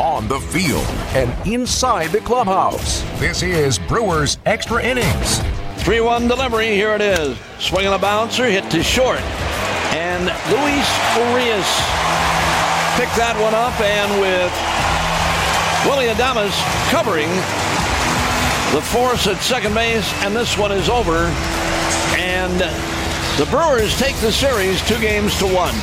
on the field, and inside the clubhouse. This is Brewers Extra Innings. 3 1 delivery. Here it is. Swinging a bouncer, hit to short. And Luis Urias picked that one up, and with Willy Adames covering the force at second base, and this one is over. And the Brewers take the series two games to one.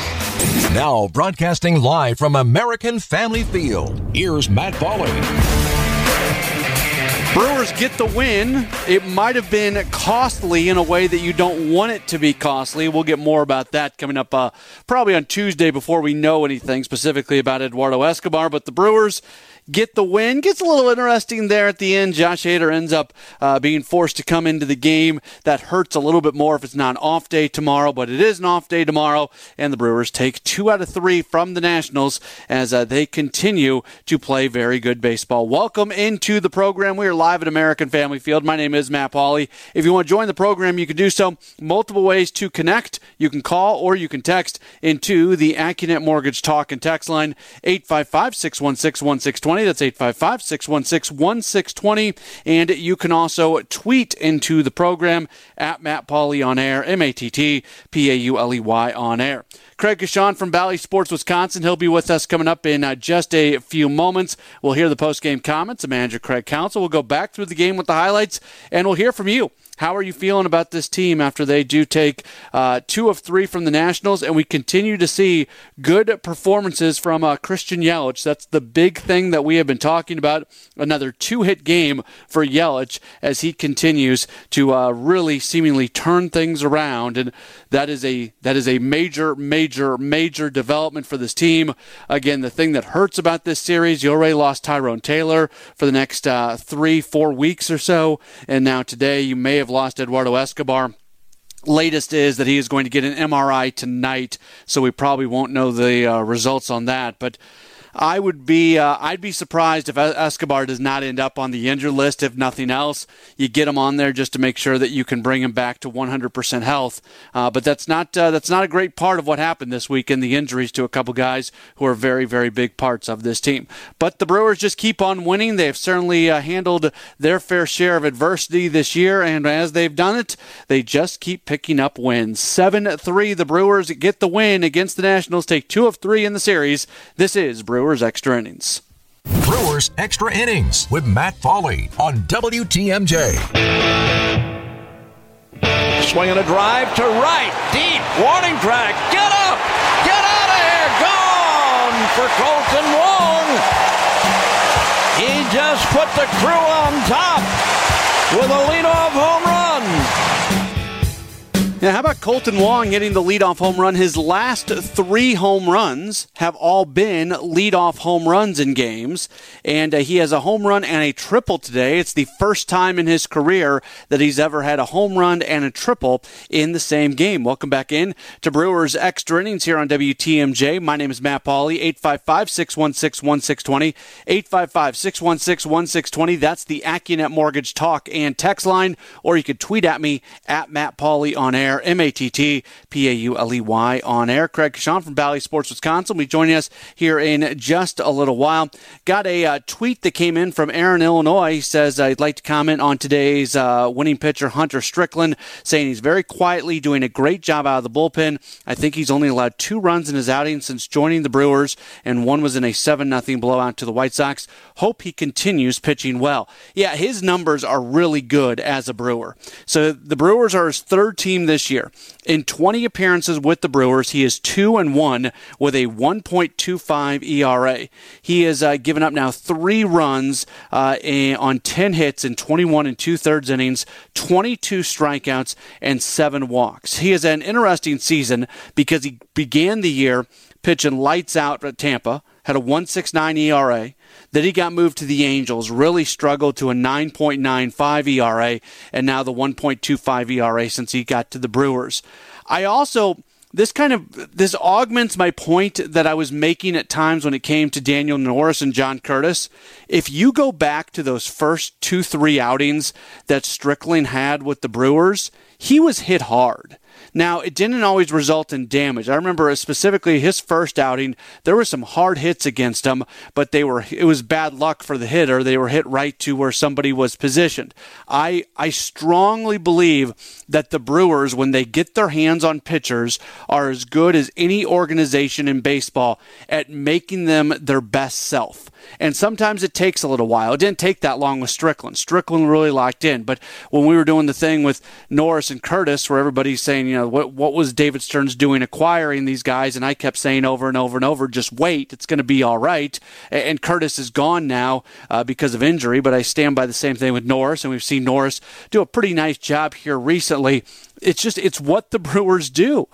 Now, broadcasting live from American Family Field, here's Matt Pauley. Brewers get the win. It might have been costly in a way that you don't want it to be costly. We'll get more about that coming up uh, probably on Tuesday before we know anything specifically about Eduardo Escobar. But the Brewers get the win. Gets a little interesting there at the end. Josh Hader ends up uh, being forced to come into the game. That hurts a little bit more if it's not an off day tomorrow, but it is an off day tomorrow, and the Brewers take two out of three from the Nationals as uh, they continue to play very good baseball. Welcome into the program. We are live at American Family Field. My name is Matt Pauley. If you want to join the program, you can do so. Multiple ways to connect. You can call or you can text into the AccuNet Mortgage Talk and Text line 855 616 1620. That's 855 616 1620. And you can also tweet into the program at Matt Pauley on air, M A T T P A U L E Y on air. Craig Coshun from Bally Sports Wisconsin. He'll be with us coming up in uh, just a few moments. We'll hear the post game comments of manager Craig Counsell. We'll go back through the game with the highlights, and we'll hear from you. How are you feeling about this team after they do take uh, two of three from the Nationals, and we continue to see good performances from uh, Christian Yelich? That's the big thing that we have been talking about. Another two-hit game for Yelich as he continues to uh, really seemingly turn things around, and that is a that is a major, major, major development for this team. Again, the thing that hurts about this series, you already lost Tyrone Taylor for the next uh, three, four weeks or so, and now today you may have lost Eduardo Escobar latest is that he is going to get an MRI tonight, so we probably won't know the uh, results on that. But I would be uh, I'd be surprised if Escobar does not end up on the injured list. If nothing else, you get him on there just to make sure that you can bring him back to 100% health. Uh, but that's not uh, that's not a great part of what happened this week in the injuries to a couple guys who are very very big parts of this team. But the Brewers just keep on winning. They've certainly uh, handled their fair share of adversity this year, and as they've done it, they just keep picking up wins. Seven three, the Brewers get the win against the Nationals. Take two of three in the series. This is Brewers. Brewers Extra Innings. Brewers Extra Innings with Matt Pauley on WTMJ. Swinging a drive to right, deep, warning track. Get up! Get out of here! Gone for Kolten Wong. He just put the crew on top with a leadoff home run. Now, how about Kolten Wong hitting the leadoff home run? His last three home runs have all been leadoff home runs in games, and uh, he has a home run and a triple today. It's the first time in his career that he's ever had a home run and a triple in the same game. Welcome back in to Brewers Extra Innings here on WTMJ. My name is Matt Pauley, 855 616 1620. 855 616 1620. That's the AccuNet Mortgage Talk and text line, or you could tweet at me at Matt Pauley on air air. M A T T P A U L E Y on air. Craig Coshun from Bally Sports Wisconsin will be joining us here in just a little while. Got a uh, tweet that came in from Aaron, Illinois. He says, I'd like to comment on today's uh, winning pitcher, Hunter Strickland, saying he's very quietly doing a great job out of the bullpen. I think he's only allowed two runs in his outing since joining the Brewers, and one was in a 7 0 blowout to the White Sox. Hope he continues pitching well. Yeah, his numbers are really good as a Brewer. So the Brewers are his third team this year. In 20 appearances with the Brewers, he is 2 and 1 with a 1.25 ERA. He has uh, given up now three runs uh, on 10 hits in 21 and two thirds innings, 22 strikeouts, and seven walks. He has an interesting season because he began the year pitching lights out at Tampa, had a 169 ERA. Then he got moved to the Angels, really struggled to a 9.95 ERA, and now the 1.25 ERA since he got to the Brewers. I also this kind of this augments my point that I was making at times when it came to Daniel Norris and John Curtiss. If you go back to those first two, three outings that Strickland had with the Brewers, he was hit hard. Now, it didn't always result in damage. I remember uh, specifically his first outing, there were some hard hits against him, but they were it was bad luck for the hitter. They were hit right to where somebody was positioned. I I strongly believe that the Brewers when they get their hands on pitchers are as good as any organization in baseball at making them their best self. And sometimes it takes a little while. It didn't take that long with Strickland. Strickland really locked in. But when we were doing the thing with Norris and Curtiss, where everybody's saying, you know, what, what was David Stearns doing acquiring these guys? And I kept saying over and over and over, just wait. It's going to be all right. And Curtiss is gone now uh, because of injury. But I stand by the same thing with Norris. And we've seen Norris do a pretty nice job here recently. It's just, it's what the Brewers do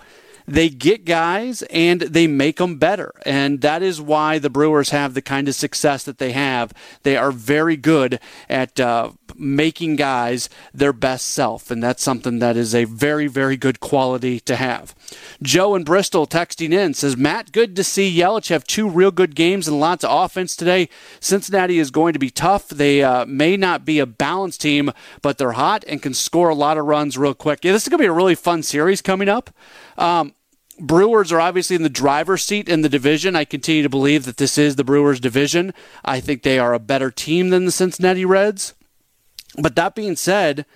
they get guys and they make them better. And that is why the Brewers have the kind of success that they have. They are very good at uh, making guys their best self. And that's something that is a very, very good quality to have. Joe in Bristol texting in says, Matt, good to see Yelich have two real good games and lots of offense today. Cincinnati is going to be tough. They uh, may not be a balanced team, but they're hot and can score a lot of runs real quick. Yeah, this is going to be a really fun series coming up. Um, Brewers are obviously in the driver's seat in the division. I continue to believe that this is the Brewers division. I think they are a better team than the Cincinnati Reds. But that being said,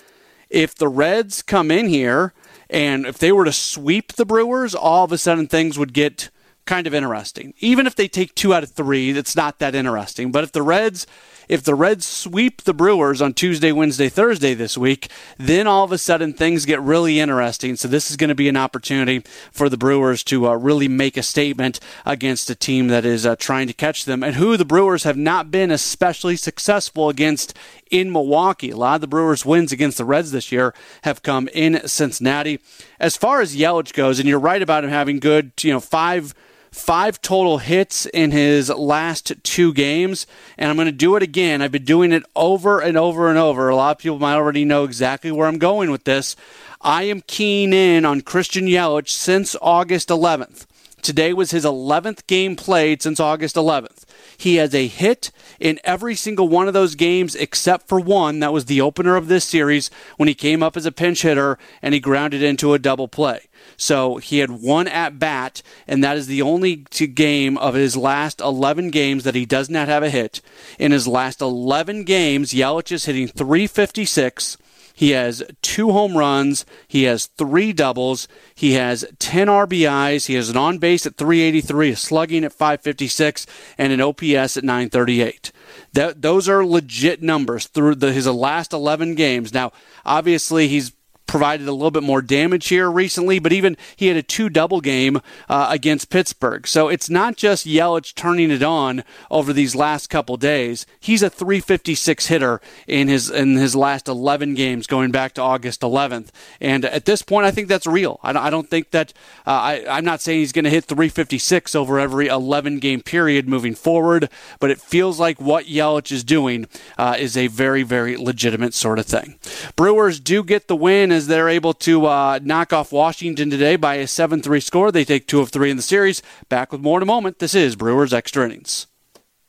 if the Reds come in here and if they were to sweep the Brewers, all of a sudden things would get kind of interesting. Even if they take two out of three, it's not that interesting. But if the Reds if the Reds sweep the Brewers on Tuesday, Wednesday, Thursday this week, then all of a sudden things get really interesting. So this is going to be an opportunity for the Brewers to uh, really make a statement against a team that is uh, trying to catch them and who the Brewers have not been especially successful against in Milwaukee. A lot of the Brewers' wins against the Reds this year have come in Cincinnati. As far as Yelich goes, and you're right about him having good, you know, five five total hits in his last two games. And I'm going to do it again. I've been doing it over and over and over. A lot of people might already know exactly where I'm going with this. I am keen in on Christian Yelich since August 11th. Today was his 11th game played since August 11th. He has a hit in every single one of those games except for one. That was the opener of this series when he came up as a pinch hitter and he grounded into a double play. So he had one at bat, and that is the only game of his last 11 games that he does not have a hit. In his last 11 games, Yelich is hitting 356. He has two home runs. He has three doubles. He has 10 RBIs. He has an on base at 383, a slugging at 556, and an OPS at 938. That, those are legit numbers through the, his last 11 games. Now, obviously, he's provided a little bit more damage here recently, but even he had a two double game uh, against Pittsburgh. So it's not just Yelich turning it on over these last couple days. He's a 356 hitter in his in his last 11 games going back to August 11th. And at this point, I think that's real. I don't think that uh, I, I'm not saying he's going to hit 356 over every 11 game period moving forward, but it feels like what Yelich is doing uh, is a very, very legitimate sort of thing. Brewers do get the win as they're able to uh, knock off Washington today by a 7 3 score. They take two of three in the series. Back with more in a moment. This is Brewers Extra Innings.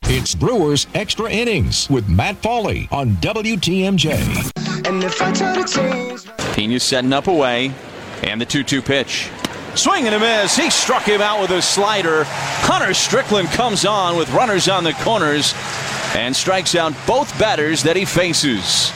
It's Brewers Extra Innings with Matt Pauley on WTMJ. And if I try to change. Pena setting up away, and the 2 2 pitch. Swing and a miss. He struck him out with a slider. Hunter Strickland comes on with runners on the corners and strikes out both batters that he faces.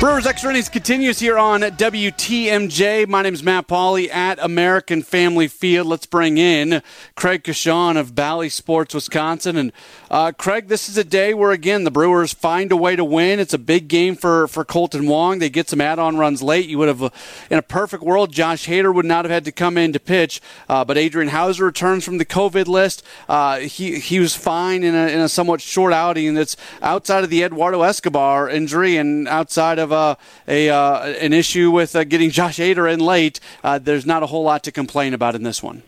Brewers Extra Innings continues here on WTMJ. My name is Matt Pauley at American Family Field. Let's bring in Craig Coshun of Bally Sports, Wisconsin. And uh, Craig, this is a day where, again, the Brewers find a way to win. It's a big game for, for Kolten Wong. They get some add on runs late. You would have, uh, in a perfect world, Josh Hader would not have had to come in to pitch. Uh, but Adrian Houser returns from the COVID list. Uh, he, he was fine in a, in a somewhat short outing that's outside of the Eduardo Escobar injury and outside of of uh, a uh, an issue with uh, getting Josh Hader in late, uh, there's not a whole lot to complain about in this one.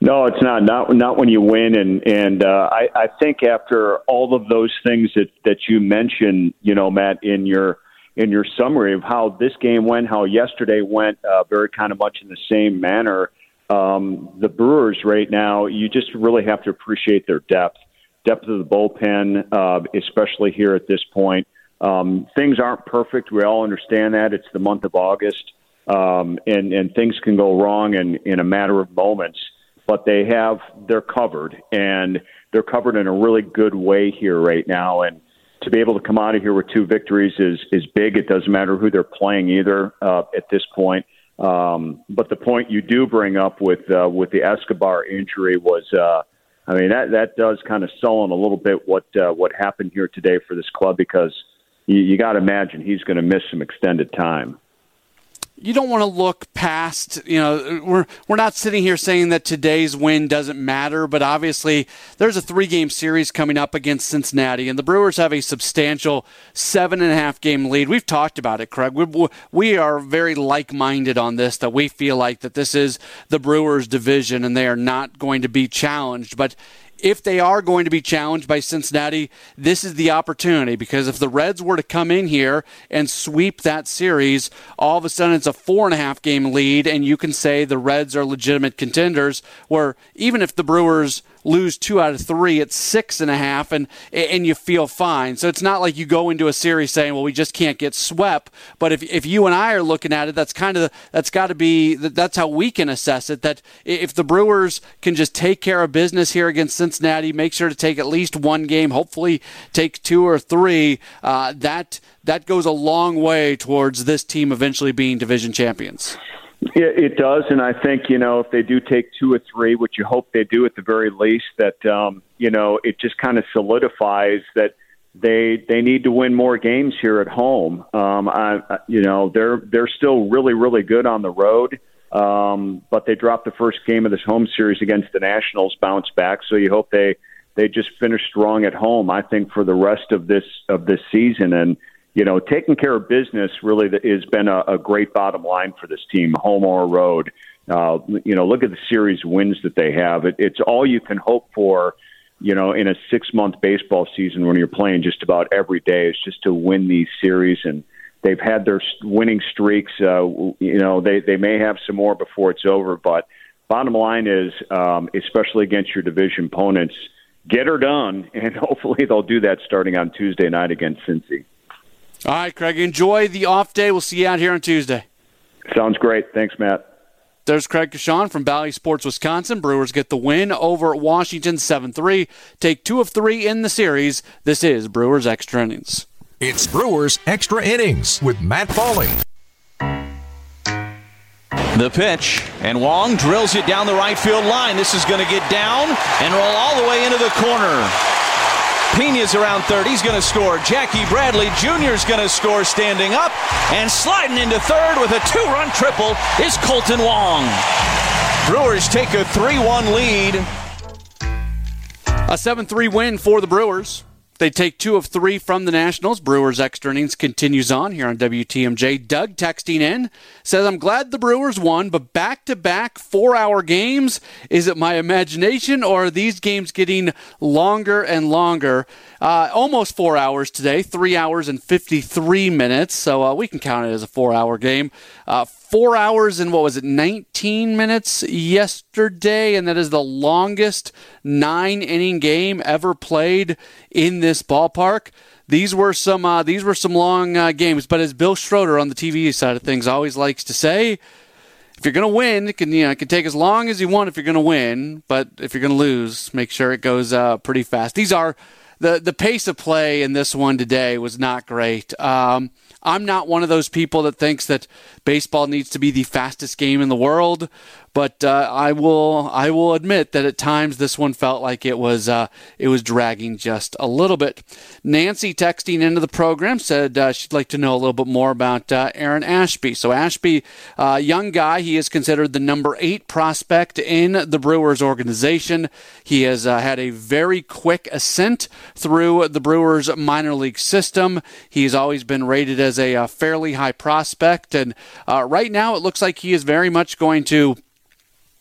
No, it's not. Not not when you win, and and uh, I I think after all of those things that that you mentioned, you know, Matt, in your in your summary of how this game went, how yesterday went, uh, very kind of much in the same manner. Um, the Brewers right now, you just really have to appreciate their depth, depth of the bullpen, uh, especially here at this point. Um, things aren't perfect. We all understand that. It's the month of August. um, and and things can go wrong in in a matter of moments. But they have they're covered, and they're covered in a really good way here right now. And to be able to come out of here with two victories is is big. It doesn't matter who they're playing either uh, at this point. Um, but the point you do bring up with uh, with the Escobar injury was, uh, I mean, that that does kind of sullen a little bit what uh, what happened here today for this club because you, you got to imagine he's going to miss some extended time you don't want to look past, you know, we're we're not sitting here saying that today's win doesn't matter, but obviously there's a three game series coming up against Cincinnati, and the Brewers have a substantial seven and a half game lead. We've talked about it, Craig. We, we are very like minded on this, that we feel like that this is the Brewers division and they are not going to be challenged. But if they are going to be challenged by Cincinnati, this is the opportunity because if the Reds were to come in here and sweep that series, all of a sudden it's a four and a half game lead, and you can say the Reds are legitimate contenders. Where even if the Brewers lose two out of three, it's six and a half, and and you feel fine. So it's not like you go into a series saying, "Well, we just can't get swept." But if if you and I are looking at it, that's kind of that's got to be that's how we can assess it. That if the Brewers can just take care of business here against Cincinnati, make sure to take at least one game, hopefully take two or three. Uh, that that goes a long way towards this team eventually being division champions. Yeah, it does, and I think you know if they do take two or three, which you hope they do at the very least, that um, you know it just kind of solidifies that they they need to win more games here at home. Um, I, you know they're they're still really really good on the road, um, but they dropped the first game of this home series against the Nationals, bounce back. So you hope they they just finish strong at home. I think for the rest of this of this season and you know, taking care of business really has been a, a great bottom line for this team, home or road. Uh, you know, look at the series wins that they have. It, it's all you can hope for, you know, in a six month baseball season when you're playing just about every day is just to win these series. And they've had their winning streaks. Uh, you know, they, they may have some more before it's over. But bottom line is, um, especially against your division opponents, get her done. And hopefully they'll do that starting on Tuesday night against Cincy. All right, Craig. Enjoy the off day. We'll see you out here on Tuesday. Sounds great. Thanks, Matt. There's Craig Coshun from Bally Sports Wisconsin. Brewers get the win over Washington 7 3. Take two of three in the series. This is Brewers Extra Innings. It's Brewers Extra Innings with Matt Pauley. The pitch, and Wong drills it down the right field line. This is going to get down and roll all the way into the corner. Pena's around third. He's going to score. Jackie Bradley Jr. is going to score standing up. And sliding into third with a two run triple is Kolten Wong. Brewers take a 3 1 lead. A 7 3 win for the Brewers. They take two of three from the Nationals. Brewers extra innings continues on here on WTMJ. Doug texting in says, I'm glad the Brewers won, but back to back four hour games. Is it my imagination or are these games getting longer and longer? Uh, almost four hours today, three hours and 53 minutes. So uh, we can count it as a four hour game. Uh, four hours and what was it, 19 minutes yesterday, and that is the longest nine inning game ever played in this ballpark. These were some uh, these were some long uh, games, but as Bill Schroeder on the TV side of things always likes to say, if you're going to win, it can you know it can take as long as you want if you're going to win, but if you're going to lose, make sure it goes uh, pretty fast. These are the the pace of play in this one today was not great. Um, I'm not one of those people that thinks that baseball needs to be the fastest game in the world, but uh, I will I will admit that at times this one felt like it was uh, it was dragging just a little bit. Nancy texting into the program said uh, she'd like to know a little bit more about uh, Aaron Ashby. So Ashby, uh, young guy, he is considered the number eight prospect in the Brewers organization. He has uh, had a very quick ascent through the Brewers minor league system. He's always been rated as a fairly high prospect, and right now it looks like he is very much going to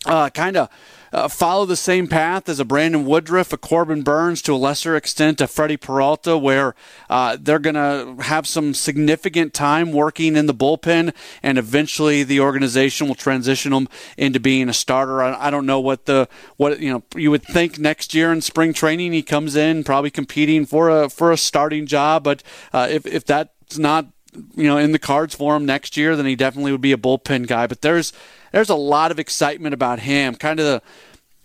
uh, kind of uh, follow the same path as a Brandon Woodruff, a Corbin Burnes, to a lesser extent a Freddie Peralta, where uh, they're going to have some significant time working in the bullpen, and eventually the organization will transition them into being a starter. I, I don't know what the what you know you would think next year in spring training he comes in probably competing for a for a starting job, but uh, if if that's not you know in the cards for him next year, then he definitely would be a bullpen guy. But there's there's a lot of excitement about him. Kind of the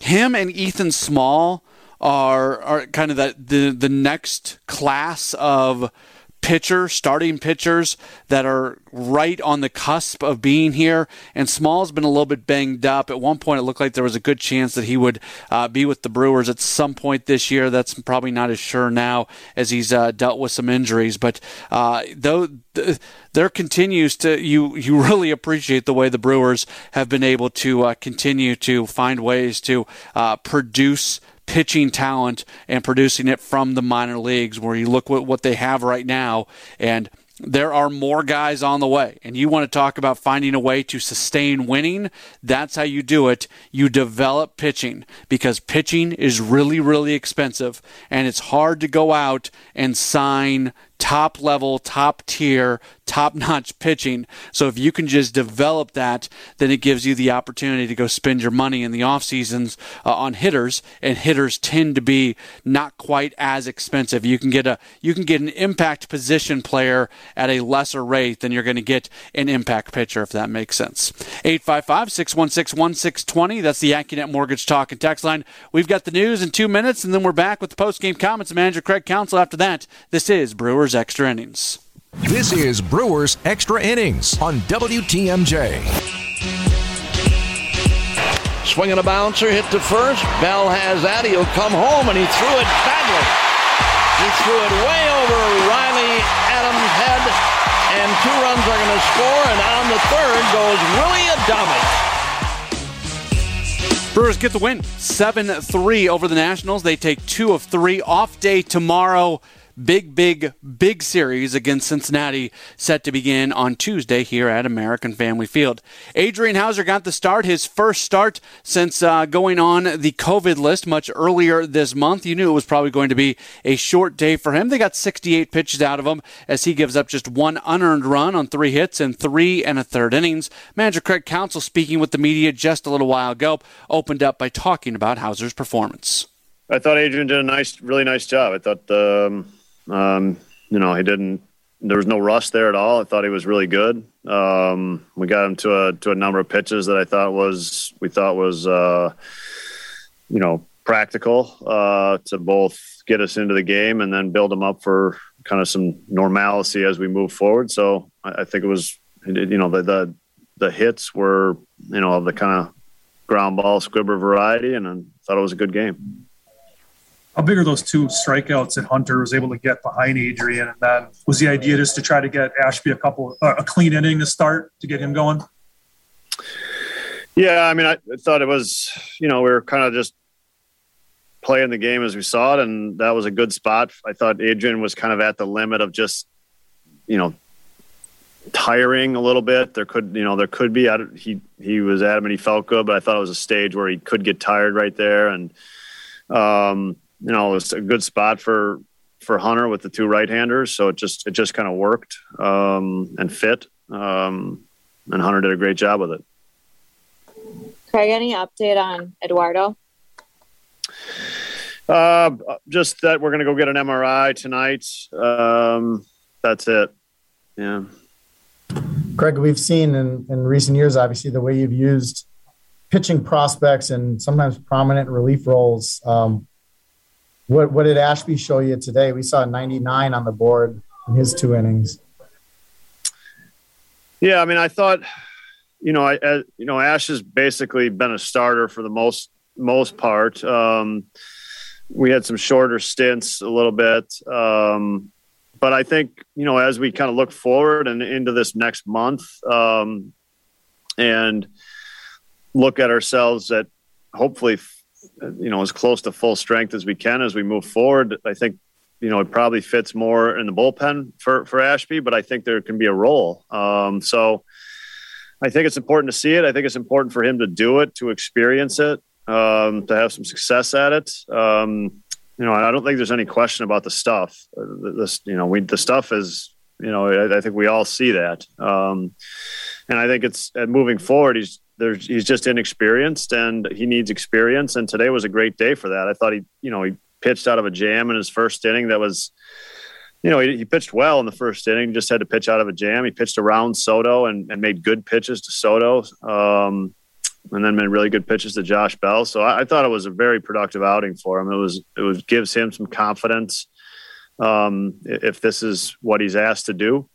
him and Ethan Small are are kind of the the, the next class of pitcher, starting pitchers that are right on the cusp of being here. And Small's been a little bit banged up. At one point, it looked like there was a good chance that he would uh, be with the Brewers at some point this year. That's probably not as sure now as he's uh, dealt with some injuries. But uh, though th- there continues to you you really appreciate the way the Brewers have been able to uh, continue to find ways to uh, produce pitching talent and producing it from the minor leagues where you look at what they have right now and there are more guys on the way. And you want to talk about finding a way to sustain winning. That's how you do it. You develop pitching because pitching is really, really expensive. And it's hard to go out and sign top level, top tier, top notch pitching. So if you can just develop that, then it gives you the opportunity to go spend your money in the off seasons uh, on hitters, and hitters tend to be not quite as expensive. You can get a you can get an impact position player at a lesser rate than you're going to get an impact pitcher, if that makes sense. 855-616-1620. That's the AccuNet Mortgage Talk and Text line. We've got the news in two minutes, and then we're back with the post game comments. Manager Craig Counsell after that. This is Brewers Brewers Extra Innings. This is Brewers Extra Innings on WTMJ. Swinging a bouncer, hit to first. Bell has that. He'll come home, and he threw it badly. He threw it way over Riley Adams' head, and two runs are going to score, and on the third goes Willy Adames. Brewers get the win 7 3 over the Nationals. They take two of three. Off day tomorrow big, big, big series against Cincinnati set to begin on Tuesday here at American Family Field. Adrian Houser got the start, his first start since uh, going on the COVID list much earlier this month. You knew it was probably going to be a short day for him. They got 68 pitches out of him as he gives up just one unearned run on three hits and three and a third innings. Manager Craig Counsell, speaking with the media just a little while ago, opened up by talking about Houser's performance. I thought Adrian did a nice, really nice job. I thought um, um, you know, he didn't. There was no rust there at all. I thought he was really good. Um, we got him to a to a number of pitches that I thought was we thought was uh, you know practical uh, to both get us into the game and then build him up for kind of some normalcy as we move forward. So I, I think it was you know the, the the hits were you know of the kind of ground ball squibber variety, and I thought it was a good game how big are those two strikeouts that Hunter was able to get behind Adrian? And then was the idea just to try to get Ashby a couple, uh, a clean inning to start to get him going? Yeah, I mean, I thought it was, you know, we were kind of just playing the game as we saw it, and that was a good spot. I thought Adrian was kind of at the limit of just, you know, tiring a little bit. There could, you know, there could be. I, he he was adamant he felt good, but I thought it was a stage where he could get tired right there, and um, you know, it's a good spot for for Hunter with the two right-handers. So it just it just kind of worked um, and fit. Um, and Hunter did a great job with it. Craig, any update on Eduardo? Uh, just that we're going to go get an MRI tonight. Um, that's it. Yeah. Craig, we've seen in, in recent years, obviously, the way you've used pitching prospects and sometimes prominent relief roles. Um, what what did Ashby show you today? We saw 99 on the board in his two innings. Yeah, I mean, I thought, you know, I, you know, Ash has basically been a starter for the most most part. Um, we had some shorter stints a little bit, um, but I think you know as we kind of look forward and into this next month, um, and look at ourselves at hopefully you know as close to full strength as we can as we move forward. I think you know it probably fits more in the bullpen for for Ashby, but I think there can be a role. Um, so I think it's important to see it. I think it's important for him to do it, to experience it, um, to have some success at it. Um, you know, I don't think there's any question about the stuff. Uh, this, you know, we the stuff is, you know, I, I think we all see that, um, and I think it's moving forward. He's there's he's just inexperienced and he needs experience. And today was a great day for that. I thought he, you know, he pitched out of a jam in his first inning that was you know, he, he, pitched well in the first inning, just had to pitch out of a jam. He pitched around Soto and, and made good pitches to Soto, um, and then made really good pitches to Josh Bell. So I, I, thought it was a very productive outing for him. It was it was gives him some confidence um, if this is what he's asked to do,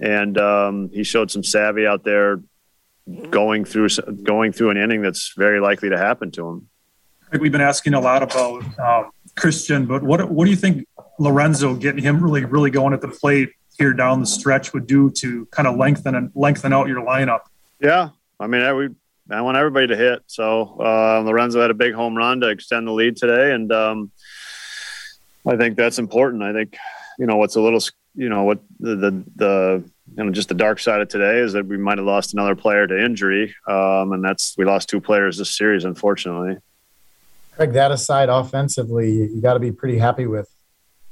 and um, he showed some savvy out there going through going through an inning that's very likely to happen to him. We've been asking a lot about um, Christian, but what what do you think Lorenzo getting him really, really going at the plate here down the stretch would do to kind of lengthen and lengthen out your lineup. Yeah, I mean, I, we, I want everybody to hit. So uh, Lorenzo had a big home run to extend the lead today, and um, I think that's important. I think you know what's a little, you know, what the the, the you know just the dark side of today is that we might have lost another player to injury, um, and that's we lost two players this series, unfortunately. Craig, that aside, offensively, you got to be pretty happy with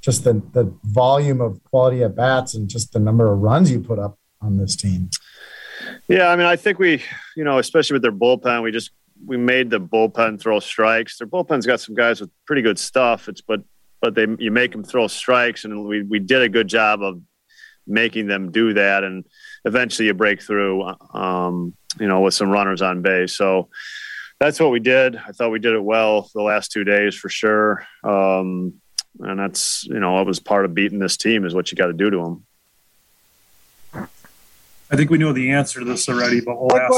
just the the volume of quality at bats and just the number of runs you put up on this team. Yeah, I mean, I think we, you know, especially with their bullpen, we just we made the bullpen throw strikes. Their bullpen's got some guys with pretty good stuff. It's but but they you make them throw strikes, and we we did a good job of making them do that, and eventually you break through, um, you know, with some runners on base. So that's what we did. I thought we did it well the last two days for sure. Um, and that's you know what was part of beating this team is what you got to do to them. I think we know the answer to this already, but we'll ask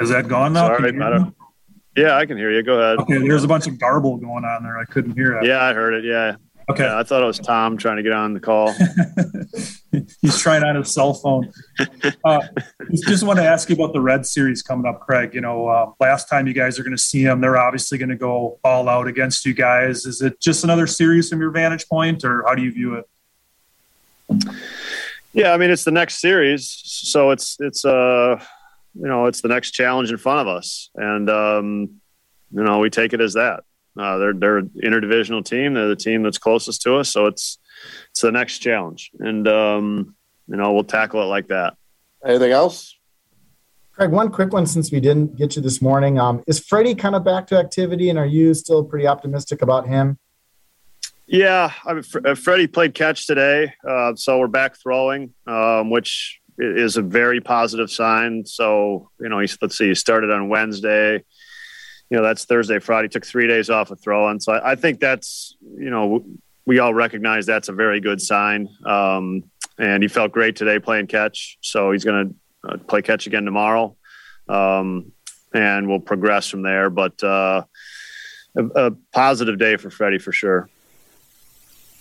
Is that gone now? Sorry, I yeah, I can hear you. Go ahead. Okay, there's a bunch of garble going on there. I couldn't hear it. Yeah, I heard it. Yeah. Okay. Yeah, I thought it was Tom trying to get on the call. He's trying on his cell phone. Uh, just want to ask you about the Red Series coming up, Craig. You know, uh, last time you guys are going to see them, they're obviously going to go all out against you guys. Is it just another series from your vantage point, or how do you view it? Yeah, I mean, it's the next series, so it's it's uh you know it's the next challenge in front of us, and um, you know we take it as that. Uh, they're they're an interdivisional team. They're the team that's closest to us, so it's it's the next challenge, and um, you know we'll tackle it like that. Anything else? Craig, one quick one since we didn't get you this morning. Um, is Freddie kind of back to activity, and are you still pretty optimistic about him? Yeah, I mean, uh, Freddie played catch today, uh, so we're back throwing, um, which is a very positive sign. So you know, he's, let's see, he started on Wednesday you know that's Thursday, Friday. Took three days off of throwing, so I, I, think that's you know we all recognize that's a very good sign. Um, and he felt great today playing catch, so he's going to uh, play catch again tomorrow, um, and we'll progress from there. But uh, a, a positive day for Freddie for sure.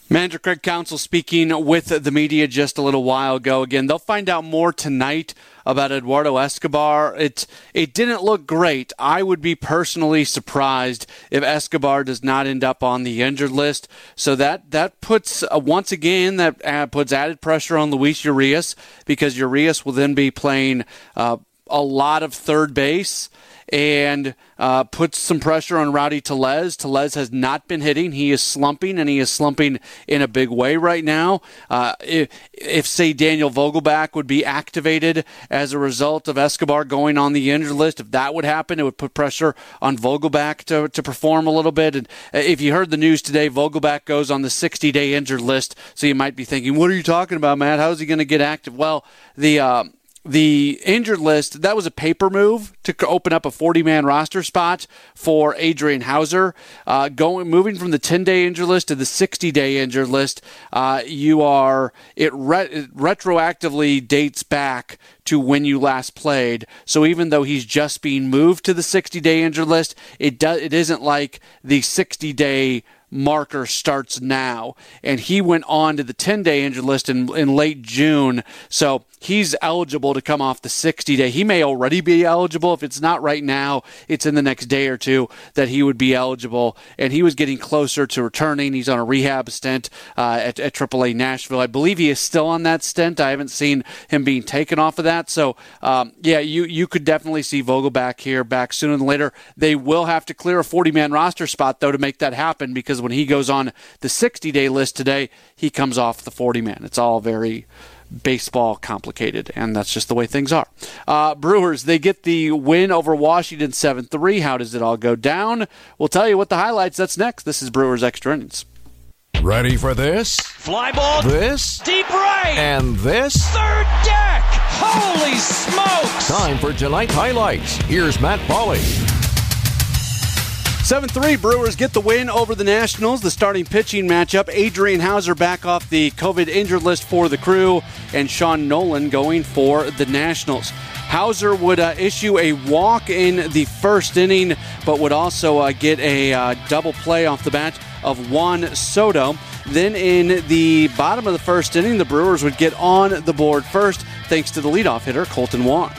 Manager Craig Counsell speaking with the media just a little while ago. Again, they'll find out more tonight about Eduardo Escobar. It it didn't look great. I would be personally surprised if Escobar does not end up on the injured list. So that that puts uh, once again that uh, puts added pressure on Luis Urias because Urias will then be playing uh, a lot of third base and uh, puts some pressure on Rowdy Tellez. Tellez has not been hitting. He is slumping, and he is slumping in a big way right now. Uh, if, if, say, Daniel Vogelbach would be activated as a result of Escobar going on the injured list, if that would happen, it would put pressure on Vogelbach to, to perform a little bit. And uh, if you heard the news today, Vogelbach goes on the 60 day injured list. So you might be thinking, what are you talking about, Matt? How is he going to get active? Well, the. Uh, the injured list, that was a paper move to open up a 40 man roster spot for Adrian Houser. Uh, going moving from the 10 day injured list to the 60 day injured list, uh, you are it, re- it retroactively dates back to when you last played. So even though he's just being moved to the 60 day injured list, it does it isn't like the 60 day marker starts now. And he went on to the 10 day injured list in, in late June. So he's eligible to come off the 60 day. He may already be eligible. If it's not right now, it's in the next day or two that he would be eligible. And he was getting closer to returning. He's on a rehab stint uh, at, at AAA Nashville. I believe he is still on that stint. I haven't seen him being taken off of that. So, um, yeah, you, you could definitely see Vogelbach here back sooner than later. They will have to clear a 40 man roster spot, though, to make that happen because when he goes on the 60 day list today, he comes off the 40 man. It's all very baseball complicated, and that's just the way things are. Uh, Brewers, they get the win over Washington 7 3. How does it all go down? We'll tell you what the highlights. That's next. This is Brewers Extra Innings. Ready for this? Fly ball. This? Deep right. And this? Third deck. Holy smokes. Time for tonight's highlights. Here's Matt Pauley. 7 3 Brewers get the win over the Nationals. The starting pitching matchup Adrian Houser back off the COVID injured list for the crew, and Sean Nolin going for the Nationals. Houser would uh, issue a walk in the first inning, but would also uh, get a uh, double play off the bat of Juan Soto. Then in the bottom of the first inning, the Brewers would get on the board first, thanks to the leadoff hitter, Kolten Wong.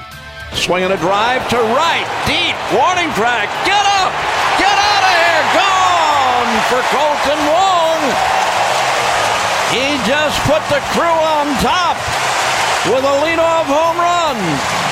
Swinging a drive to right, deep, warning track, get up, for Kolten Wong. He just put the crew on top with a leadoff home run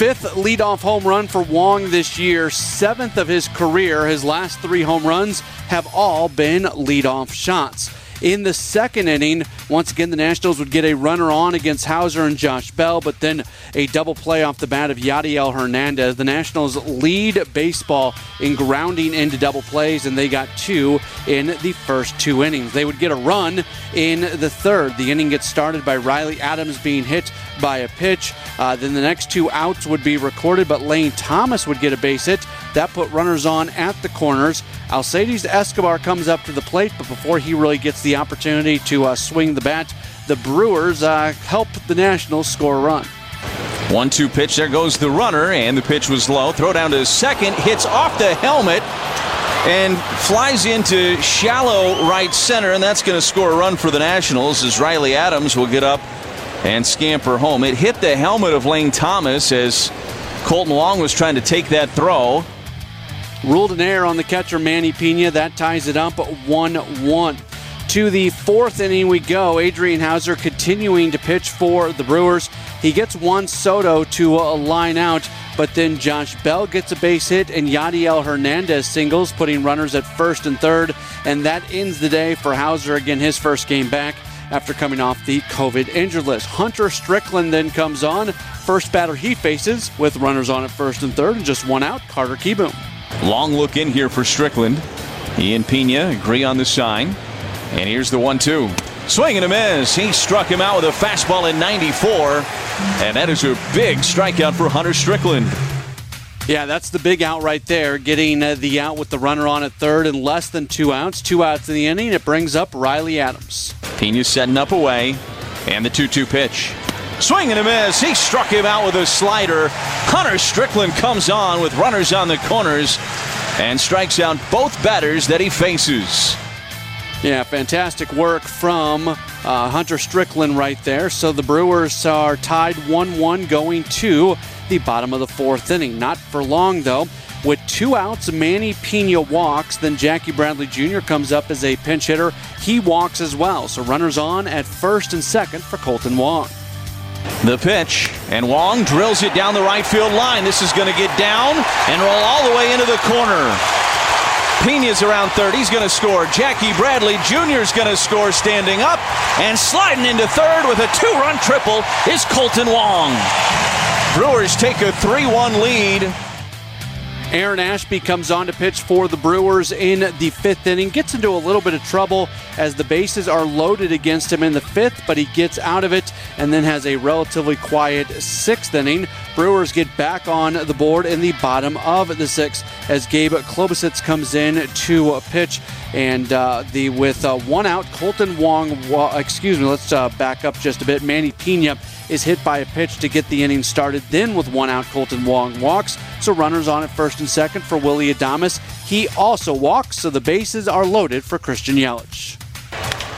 fifth leadoff home run for Wong this year, seventh of his career. His last three home runs have all been leadoff shots. In the second inning, once again, the Nationals would get a runner on against Houser and Josh Bell, but then a double play off the bat of Yadiel Hernandez. The Nationals lead baseball in grounding into double plays, and they got two in the first two innings. They would get a run in the third. The inning gets started by Riley Adams being hit by a pitch. Uh, then the next two outs would be recorded, but Lane Thomas would get a base hit. That put runners on at the corners. Alcides Escobar comes up to the plate, but before he really gets the opportunity to uh, swing the bat, the Brewers uh, help the Nationals score a run. One two pitch. There goes the runner, and the pitch was low. Throw down to second, hits off the helmet, and flies into shallow right center, and that's going to score a run for the Nationals as Riley Adams will get up and scamper home. It hit the helmet of Lane Thomas as Kolten Wong was trying to take that throw. Ruled an error on the catcher Manny Pina. That ties it up 1 1. To the fourth inning we go. Adrian Houser continuing to pitch for the Brewers. He gets Juan Soto to a line out, but then Josh Bell gets a base hit and Yadiel Hernandez singles, putting runners at first and third. And that ends the day for Houser Again, his first game back after coming off the COVID injured list. Hunter Strickland then comes on. First batter he faces with runners on at first and third and just one out, Carter Kieboom. Long look in here for Strickland. He and Pina agree on the sign. And here's the one two. Swing and a miss. He struck him out with a fastball in 94. And that is a big strikeout for Hunter Strickland. Yeah, that's the big out right there, getting uh, the out with the runner on at third and less than two outs. Two outs in the inning. It brings up Riley Adams. Pina setting up away. And the 2 2 pitch. Swing and a miss. He struck him out with a slider. Hunter Strickland comes on with runners on the corners and strikes out both batters that he faces. Yeah, fantastic work from uh, Hunter Strickland right there. So the Brewers are tied 1 1 going to the bottom of the fourth inning. Not for long, though. With two outs, Manny Pina walks. Then Jackie Bradley Jr. comes up as a pinch hitter. He walks as well. So runners on at first and second for Kolten Wong. The pitch, and Wong drills it down the right field line. This is going to get down and roll all the way into the corner. Pina's around third. He's going to score. Jackie Bradley Jr. is going to score standing up and sliding into third with a two run triple is Kolten Wong. Brewers take a 3 1 lead. Aaron Ashby comes on to pitch for the Brewers in the fifth inning. Gets into a little bit of trouble as the bases are loaded against him in the fifth, but he gets out of it and then has a relatively quiet sixth inning. Brewers get back on the board in the bottom of the sixth as Gabe Klobosits comes in to pitch. And uh, the with uh, one out, Kolten Wong, excuse me, let's uh, back up just a bit. Manny Pina is hit by a pitch to get the inning started. Then with one out, Kolten Wong walks. So runners on at first and second for Willy Adames. He also walks, so the bases are loaded for Christian Yelich.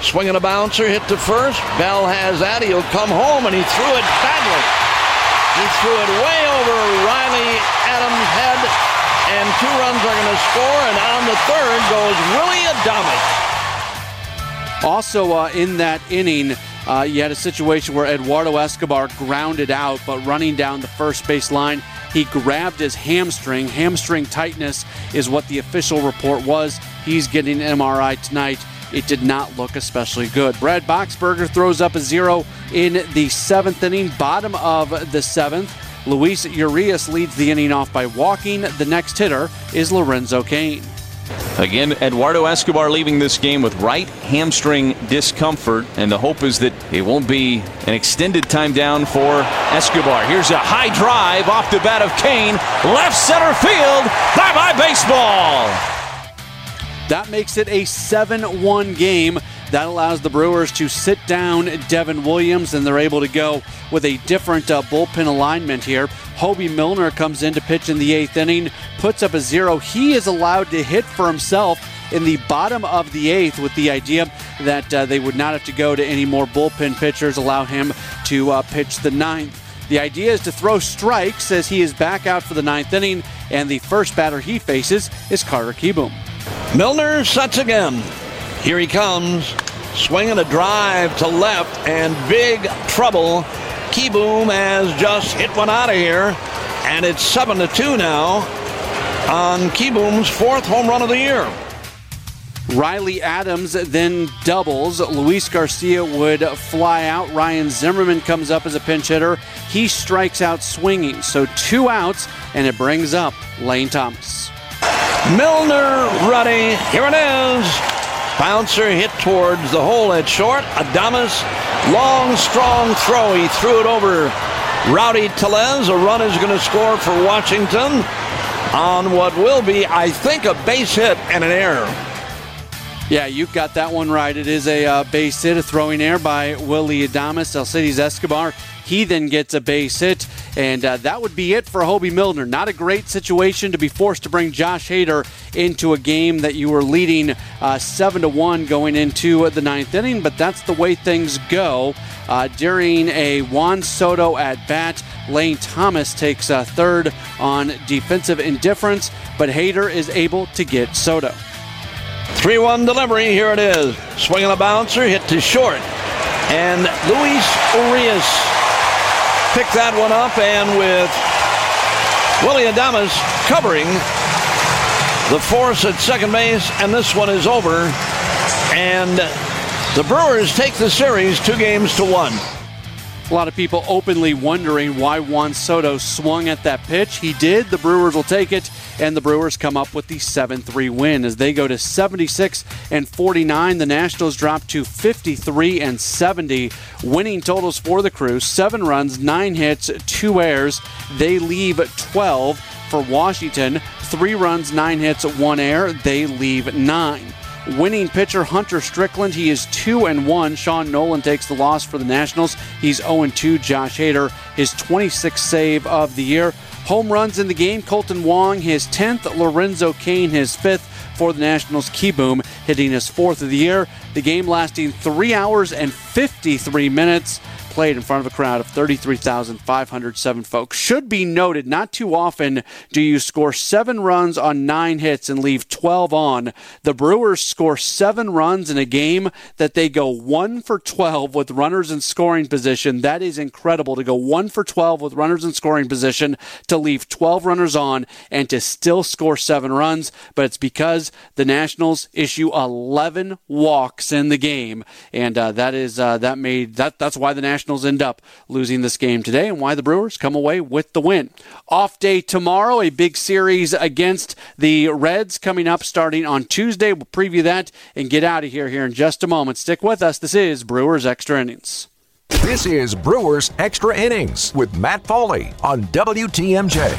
Swinging a bouncer, hit to first. Bell has that. He'll come home, and he threw it badly. He threw it way over Riley Adams' head, and two runs are going to score. And on the third goes Willy Adames. Also uh, in that inning, uh, you had a situation where Eduardo Escobar grounded out, but running down the first base line, he grabbed his hamstring. Hamstring tightness is what the official report was. He's getting MRI tonight. it did not look especially good. Brad Boxberger throws up a zero in the seventh inning, bottom of the seventh. Luis Urias leads the inning off by walking. The next hitter is Lorenzo Cain. Again, Eduardo Escobar leaving this game with right hamstring discomfort, and the hope is that it won't be an extended time down for Escobar. Here's a high drive off the bat of Cain, left center field. Bye bye, baseball. That makes it a 7 1 game. That allows the Brewers to sit down Devin Williams, and they're able to go with a different uh, bullpen alignment here. Hoby Milner comes in to pitch in the eighth inning, puts up a zero. He is allowed to hit for himself in the bottom of the eighth with the idea that uh, they would not have to go to any more bullpen pitchers, allow him to uh, pitch the ninth. The idea is to throw strikes as he is back out for the ninth inning, and the first batter he faces is Carter Kieboom. Milner sets again. Here he comes, swinging a drive to left, and big trouble. Kieboom has just hit one out of here, and it's seven to two now on Kieboom's fourth home run of the year. Riley Adams then doubles. Luis Garcia would fly out. Ryan Zimmerman comes up as a pinch hitter. He strikes out swinging. So two outs, and it brings up Lane Thomas. Milner ready. Here it is. Bouncer hit towards the hole at short. Adames, long, strong throw. He threw it over Rowdy Tellez. A run is going to score for Washington on what will be, I think, a base hit and an error. Yeah, you've got that one right. It is a uh, base hit, a throwing error by Willy Adames. Alcides Escobar he then gets a base hit, and uh, that would be it for Hoby Milner. Not a great situation to be forced to bring Josh Hader into a game that you were leading uh, seven to one going into the ninth inning, but that's the way things go. Uh, during a Juan Soto at bat, Lane Thomas takes a third on defensive indifference, but Hader is able to get Soto. 3 1 delivery. Here it is. Swinging a bouncer, hit to short. And Luis Urias picked that one up, and with Willy Adames covering the force at second base, and this one is over. And the Brewers take the series two games to one. A lot of people openly wondering why Juan Soto swung at that pitch. He did. The Brewers will take it, and the Brewers come up with the 7-3 win as they go to 76 and 49. The Nationals drop to 53 and 70. Winning totals for the crew: seven runs, nine hits, two errors. They leave 12 for Washington. Three runs, nine hits, one error. They leave nine winning pitcher Hunter Strickland. He is 2 and 1. Sean Nolin takes the loss for the Nationals. He's 0 and 2. Josh Hader, his 26th save of the year. Home runs in the game Kolten Wong, his 10th. Lorenzo Cain, his 5th for the Nationals. Kieboom hitting his fourth of the year. The game lasting 3 hours and 53 minutes played in front of a crowd of 33,507 folks. Should be noted, not too often do you score seven runs on nine hits and leave 12 on. The Brewers score seven runs in a game that they go one for 12 with runners in scoring position. That is incredible to go one for 12 with runners in scoring position, to leave 12 runners on, and to still score seven runs. But it's because the Nationals issue 11 walks in the game, and uh, that is uh, that made that that's why the Nationals Nationals end up losing this game today and why the Brewers come away with the win. Off day tomorrow, a big series against the Reds coming up starting on Tuesday. We'll preview that and get out of here here in just a moment. Stick with us. This is Brewers Extra Innings. This is Brewers Extra Innings with Matt Pauley on WTMJ.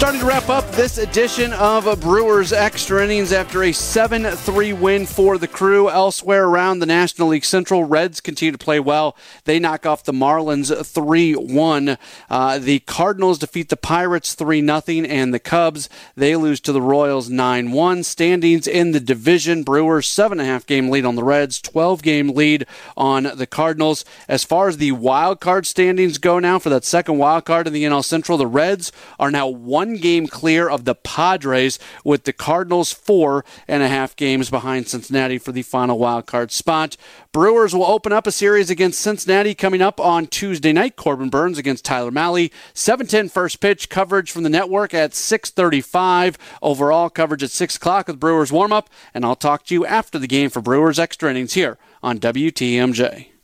Starting to wrap up this edition of Brewers Extra Innings after a 7 3 win for the crew. Elsewhere around the National League Central, Reds continue to play well. They knock off the Marlins 3 1. Uh, the Cardinals defeat the Pirates 3 0, and the Cubs, they lose to the Royals 9 1. Standings in the division Brewers, 7.5 game lead on the Reds, 12 game lead on the Cardinals. As far as the wild card standings go now for that second wild card in the NL Central, the Reds are now one one game clear of the Padres, with the Cardinals four and a half games behind Cincinnati for the final wild card spot. Brewers will open up a series against Cincinnati coming up on Tuesday night. Corbin Burnes against Tyler Mahle. 7:10 first pitch coverage from the network at 6:35. Overall coverage at 6 o'clock with Brewers warm up, and I'll talk to you after the game for Brewers extra innings here on WTMJ.